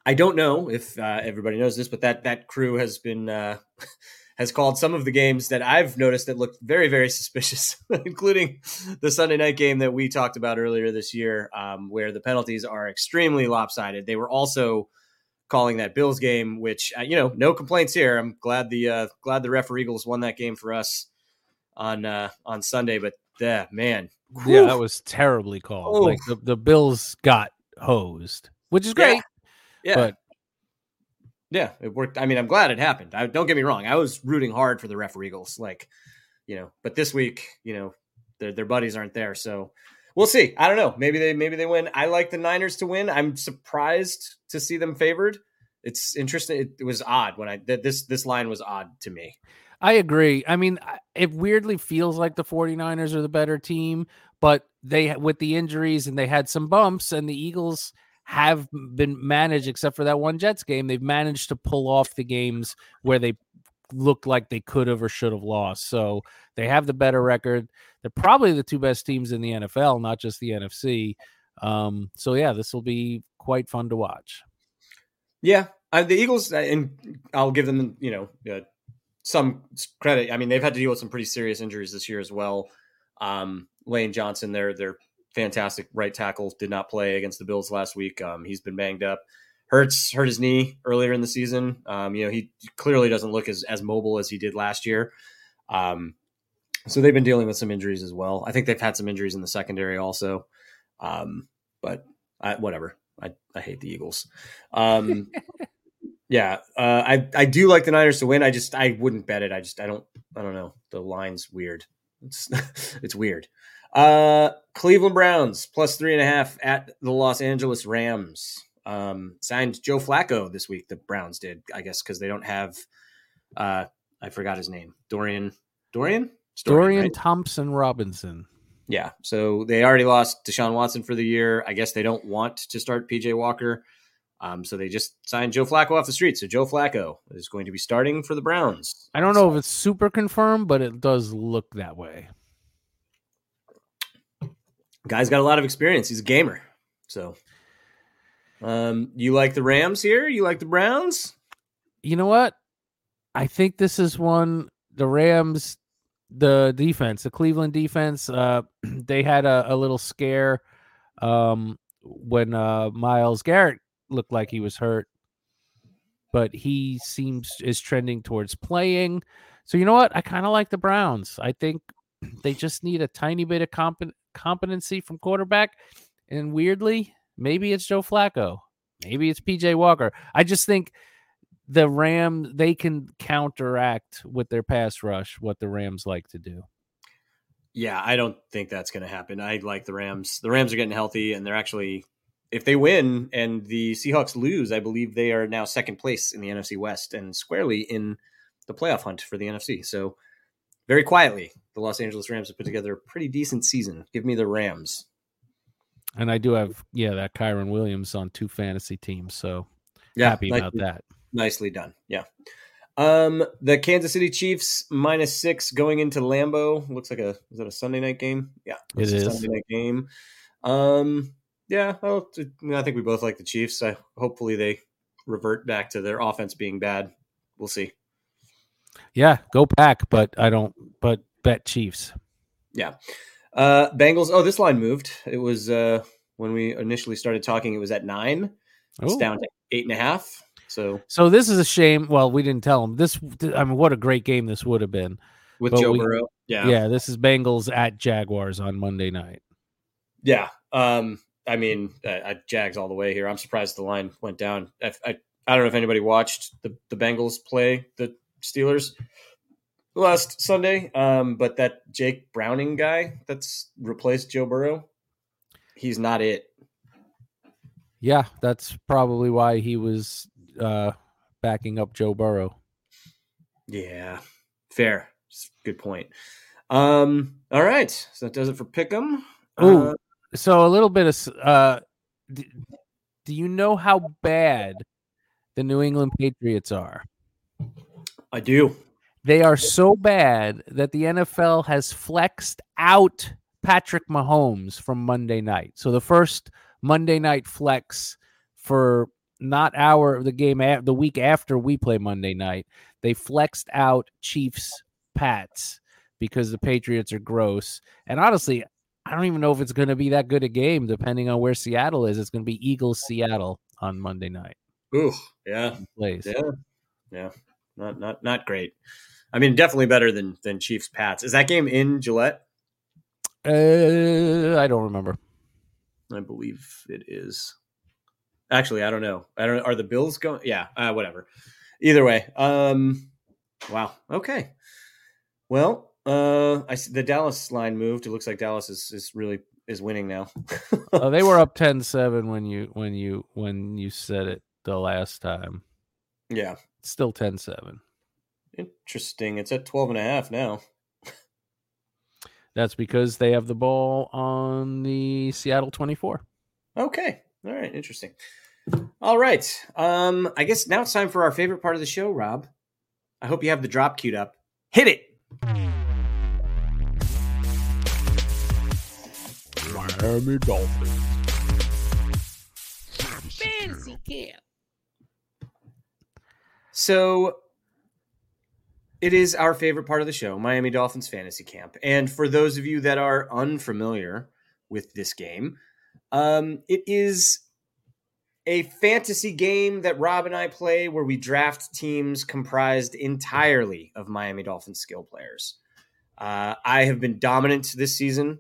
I don't know if uh, everybody knows this, but that that crew has been uh, has called some of the games that I've noticed that looked very very suspicious, including the Sunday night game that we talked about earlier this year, um, where the penalties are extremely lopsided. They were also calling that Bills game, which uh, you know, no complaints here. I'm glad the uh, glad the Ref Eagles won that game for us on uh, on Sunday, but yeah, man, Yeah, Whew. that was terribly called. Oh. Like the, the Bills got hosed, which is great. yeah. But Yeah, it worked. I mean, I'm glad it happened. I, don't get me wrong. I was rooting hard for the Ref Eagles, like, you know, but this week, you know, their their buddies aren't there, so we'll see. I don't know. Maybe they maybe they win. I like the Niners to win. I'm surprised to see them favored. It's interesting. It, it was odd when I th- this this line was odd to me. I agree. I mean, it weirdly feels like the 49ers are the better team, but they with the injuries and they had some bumps and the Eagles have been managed except for that one Jets game, they've managed to pull off the games where they looked like they could have or should have lost. So, they have the better record. They're probably the two best teams in the NFL, not just the NFC. Um, so yeah, this will be quite fun to watch. Yeah, uh, the Eagles, uh, and I'll give them, you know, uh, some credit. I mean, they've had to deal with some pretty serious injuries this year as well. Um, Lane Johnson, their their fantastic right tackle, did not play against the Bills last week. Um, he's been banged up. Hurts hurt his knee earlier in the season. Um, you know, he clearly doesn't look as as mobile as he did last year. Um, so they've been dealing with some injuries as well. I think they've had some injuries in the secondary also. Um, but I, whatever. I, I hate the Eagles. Um, yeah, uh, I I do like the Niners to win. I just I wouldn't bet it. I just I don't I don't know. The line's weird. It's it's weird. Uh, Cleveland Browns plus three and a half at the Los Angeles Rams. Um, signed Joe Flacco this week. The Browns did, I guess, because they don't have. Uh, I forgot his name. Dorian. Dorian. It's Dorian right? Thompson Robinson. Yeah. So they already lost Deshaun Watson for the year. I guess they don't want to start PJ Walker. Um, so they just signed Joe Flacco off the street. So Joe Flacco is going to be starting for the Browns. I don't know if it's super confirmed, but it does look that way. Guy's got a lot of experience. He's a gamer. So um, you like the Rams here? You like the Browns? You know what? I think this is one the Rams, the defense, the Cleveland defense. Uh, they had a, a little scare um, when uh, Myles Garrett looked like he was hurt. but he seems is trending towards playing. So you know what? I kind of like the Browns. I think they just need a tiny bit of comp- competency from quarterback, and weirdly, maybe it's Joe Flacco, maybe it's PJ Walker. I just think the Rams they can counteract with their pass rush what the Rams like to do. Yeah, I don't think that's going to happen. I like the Rams. The Rams are getting healthy, and they're actually, if they win and the Seahawks lose, I believe they are now second place in the NFC West and squarely in the playoff hunt for the NFC. So, very quietly, the Los Angeles Rams have put together a pretty decent season. Give me the Rams. And I do have, yeah, that Kyren Williams on two fantasy teams. So, Yeah, happy about that. Nicely done. Yeah. Um, the Kansas City Chiefs minus six going into Lambeau. Looks like a is that a Sunday night game? Yeah, It it's a is. Sunday night game. Um, yeah. Well, I think we both like the Chiefs. I hopefully they revert back to their offense being bad. We'll see. Yeah, go back, but I don't, but bet Chiefs. Yeah. Uh, Bengals. Oh, this line moved. It was uh when we initially started talking. It was at nine. It's Ooh. down to eight and a half. So So this is a shame. Well, we didn't tell them this. I mean, what a great game this would have been. with But Joe we- Burrow. Yeah. Yeah, this is Bengals at Jaguars on Monday night. Yeah. Um, I mean, I, I Jags all the way here. I'm surprised the line went down. I, I, I don't know if anybody watched the, the Bengals play the Steelers last Sunday, um, but that Jake Browning guy that's replaced Joe Burrow, he's not it. Yeah, that's probably why he was uh, backing up Joe Burrow. Yeah, fair. Good point. Um, all right, so that does it for Pick'em. Ooh. Uh, So a little bit of uh, d- do you know how bad the New England Patriots are? I do. They are so bad that the NFL has flexed out Patrick Mahomes from Monday night. So the first Monday night flex for not our the game the week after we play Monday night, they flexed out Chiefs Pats because the Patriots are gross. And honestly, I don't even know if it's going to be that good a game depending on where Seattle is. It's going to be Eagles Seattle on Monday night. Ooh, yeah. Plays. Yeah, yeah, not not not great. I mean, definitely better than than Chiefs Pats. Is that game in Gillette? Uh, I don't remember. I believe it is. Actually, I don't know. I don't. Are the Bills going? Yeah, uh, whatever. Either way. Um. Wow. Okay. Well, uh, I see the Dallas line moved. It looks like Dallas is is really is winning now. Oh, they were up 10-7 when you when you when you said it the last time. yeah. It's still 10-7. Interesting. It's at 12 and a half now. That's because they have the ball on the Seattle 24. Okay. All right. Interesting. All right. Um, I guess now it's time for our favorite part of the show, Rob. I hope you have the drop queued up. Hit it. Miami Dolphins. So it is our favorite part of the show, Miami Dolphins Fantasy Camp. And for those of you that are unfamiliar with this game, um, it is a fantasy game that Rob and I play where we draft teams comprised entirely of Miami Dolphins skill players. Uh, I have been dominant this season.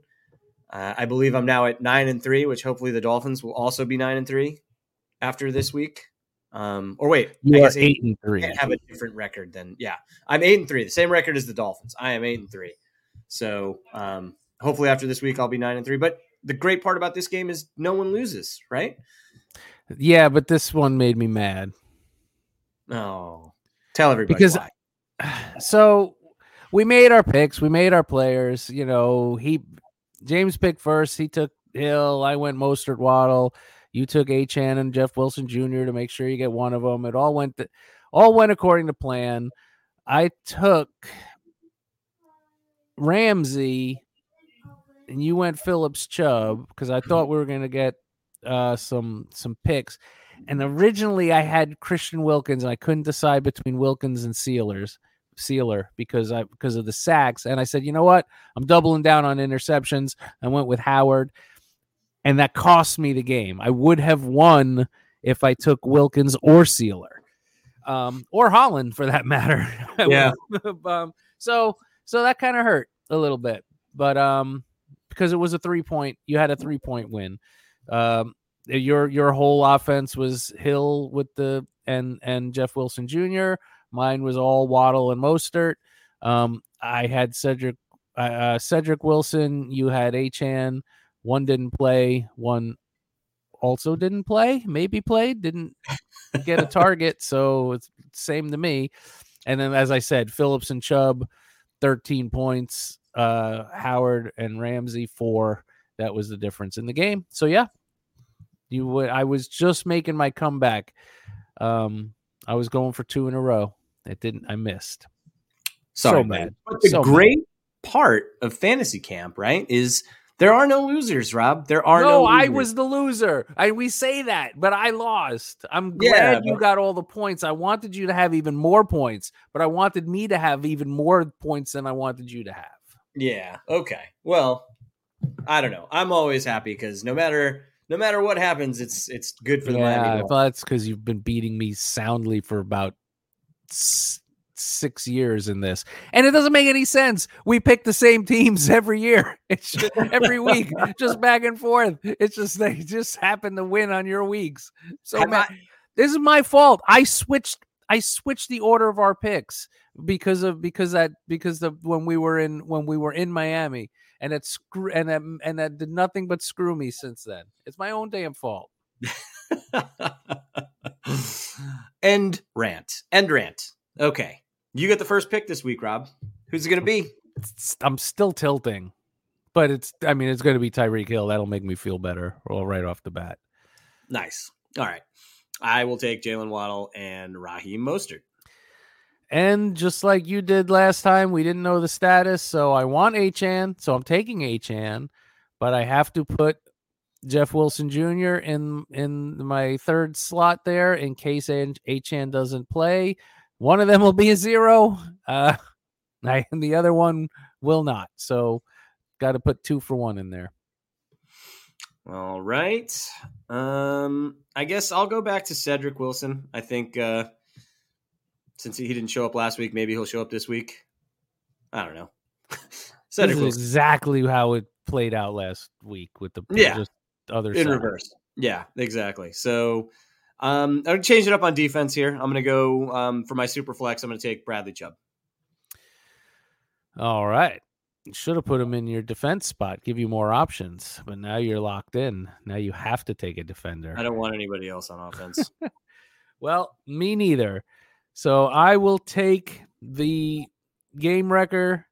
Uh, I believe I'm now at nine and three, which hopefully the Dolphins will also be nine and three after this week. Um, or wait, I You are guess 8 and 3. can't have a different record than yeah. I'm eight and three, the same record as the Dolphins. I am eight and three. So um, hopefully after this week I'll be nine and three. But the great part about this game is no one loses, right? Yeah, but this one made me mad. No, tell everybody Because- why. So we made our picks, we made our players. You know, he James picked first. He took Hill. I went Mostert Waddle. You took Achane and Jeff Wilson Jr. to make sure you get one of them. It all went to, all went according to plan. I took Ramsey, and you went Phillips Chubb because I thought we were going to get uh, some some picks. And originally I had Christian Wilkins, and I couldn't decide between Wilkins and Sielers. Sieler because I because of the sacks, and I said, you know what, I'm doubling down on interceptions. I went with Howard, and that cost me the game. I would have won if I took Wilkins or Sieler. um, or Holland for that matter. Yeah. um, so so that kind of hurt a little bit, but um, because it was a three point, you had a three point win. Um, your your whole offense was Hill with the and and Jeff Wilson Jr. Mine was all Waddle and Mostert. Um, I had Cedrick uh, uh, Cedrick Wilson. You had Achane. One didn't play. One also didn't play. Maybe played. Didn't get a target. so it's same to me. And then, as I said, Phillips and Chubb, thirteen points. Uh, Howard and Ramsey four. That was the difference in the game. So yeah, you would. I was just making my comeback. Um, I was going for two in a row. It didn't. I missed. Sorry, So mad. But the So mad. great part of fantasy camp, right, is there are no losers, Rob. There are no. no, I was the loser. I we say that, but I lost. I'm Yeah, glad you but- got all the points. I wanted you to have even more points, but I wanted me to have even more points than I wanted you to have. Yeah. Okay. Well, I don't know. I'm always happy because no matter no matter what happens, it's it's good for the yeah, Miami. but Dolphins. that's because you've been beating me soundly for about six years in this, and it doesn't make any sense. We pick the same teams every year. It's just, every week, just back and forth. It's just they just happen to win on your weeks. So man, I- this is my fault. I switched. I switched the order of our picks because of because that because of when we were in when we were in Miami and it screw and that and that did nothing but screw me since then. It's my own damn fault. End rant. End rant. Okay. You get the first pick this week, Rob. Who's it going to be? I'm still tilting, but it's I mean it's going to be Tyreek Hill. That'll make me feel better all right off the bat. Nice. All right. I will take Jaylen Waddle and Raheem Mostert. And just like you did last time, we didn't know the status, so I want Achane, so I'm taking Achane, but I have to put Jeff Wilson Jr. in in my third slot there in case Achane doesn't play. One of them will be a zero, uh, and the other one will not. So, got to put two for one in there. All right. Um, I guess I'll go back to Cedrick Wilson. I think uh, since he didn't show up last week, maybe he'll show up this week. I don't know. This Cedrick is Wilson exactly how it played out last week with the Yeah. just other in side. reverse. Yeah, exactly. So um, I'm going to change it up on defense here. I'm going to go um, for my super flex. I'm going to take Bradley Chubb. All right. Should have put him in your defense spot, give you more options, but now you're locked in. Now you have to take a defender. I don't want anybody else on offense. Well, me neither. So I will take the game wrecker.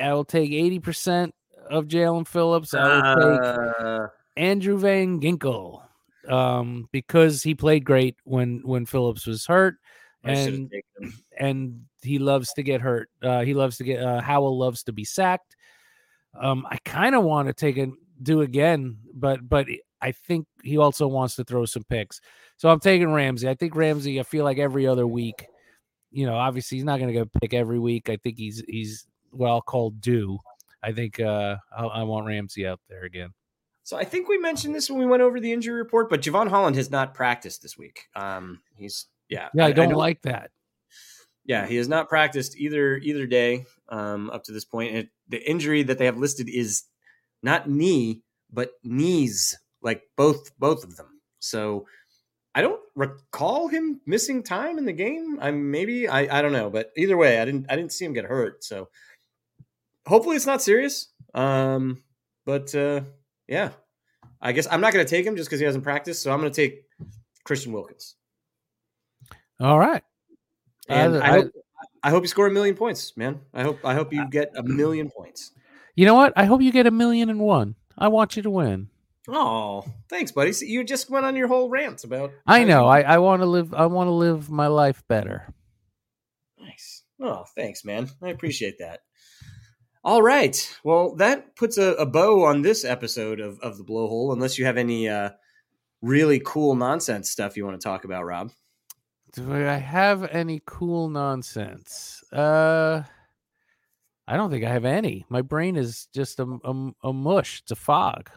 I will take 80% of Jaelan Phillips. I will take Uh, Andrew Van Ginkel um, because he played great when when Phillips was hurt. I should have And and he loves to get hurt. Uh, he loves to get uh, Howell loves to be sacked. Um, I kind of want to take and do again, but but I think he also wants to throw some picks. So I'm taking Ramsey. I think Ramsey. I feel like every other week, you know, obviously he's not going to get a pick every week. I think he's he's what I'll call due. I think uh, I, I want Ramsey out there again. So I think we mentioned this when we went over the injury report, but Jevon Holland has not practiced this week. Um, he's yeah, Yeah, I, don't know- like that. Yeah, he has not practiced either either day um, up to this point. And the injury that they have listed is not knee, but knees, like both both of them. So I don't recall him missing time in the game. I maybe I I don't know, but either way, I didn't I didn't see him get hurt. So hopefully it's not serious. Um, but uh, yeah, I guess I'm not going to take him just because he hasn't practiced. So I'm going to take Christian Wilkins. All right. And I- I, I- hope, I hope you score a million points, man. I hope I hope you get a million points. You know what? I hope you get a million and one. I want you to win. Oh, thanks, buddy. So you just went on your whole rant about. I know. I, I want to live. I want to live my life better. nice. Oh, thanks, man. I appreciate that. All right. Well, that puts a, a bow on this episode of of the blowhole. Unless you have any uh, really cool nonsense stuff you want to talk about, Rob. Do I have any cool nonsense? Uh, I don't think I have any. My brain is just a, a, a mush. It's a fog.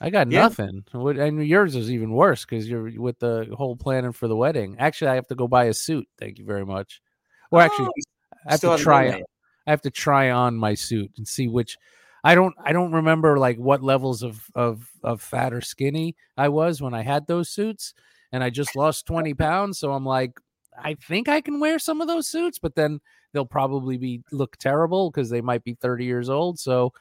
I got Yeah. nothing. And yours is even worse because you're with the whole planning for the wedding. Actually, I have to go buy a suit. Thank you very much. Or actually, Oh, I have to try. yet. I have to try on my suit and see which. I don't. I don't remember like what levels of of of fat or skinny I was when I had those suits, and I just lost twenty pounds. So I'm like, I think I can wear some of those suits, but then they'll probably be look terrible because they might be thirty years old. So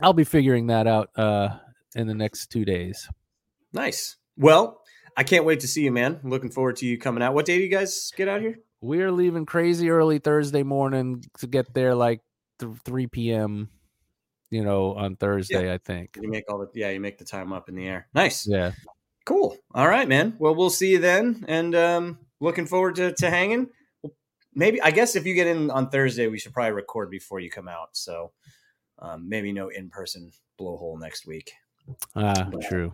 I'll be figuring that out uh, in the next two days. Nice. Well, I can't wait to see you, man. I'm looking forward to you coming out. What day do you guys get out here? We're leaving crazy early Thursday morning to get there like th- 3 p.m. You know, on Thursday, I think. You make all the yeah, you make the time up in the air. Nice. Yeah. Cool. All right, man. Well, we'll see you then, and um, looking forward to, to hanging. Maybe I guess if you get in on Thursday, we should probably record before you come out. So um, maybe no in person blowhole next week. Ah, true.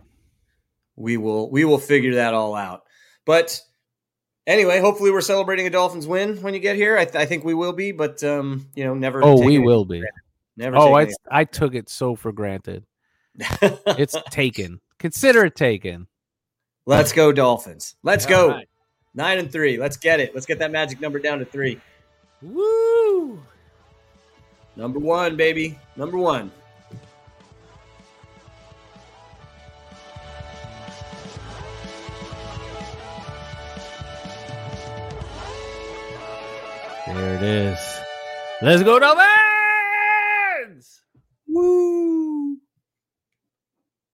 We will we will figure that all out. But anyway, hopefully we're celebrating a Dolphins win when you get here. I, th- I think we will be, but um, you know, never. Oh, we will be. Never. Oh, I I took it so for granted. It's taken. Consider it taken. Let's go Dolphins. Let's All go. right. Nine and three. Let's get it. Let's get that magic number down to three. Woo! Number one, baby. Number one. There it is. Let's go Dolphins! Woo!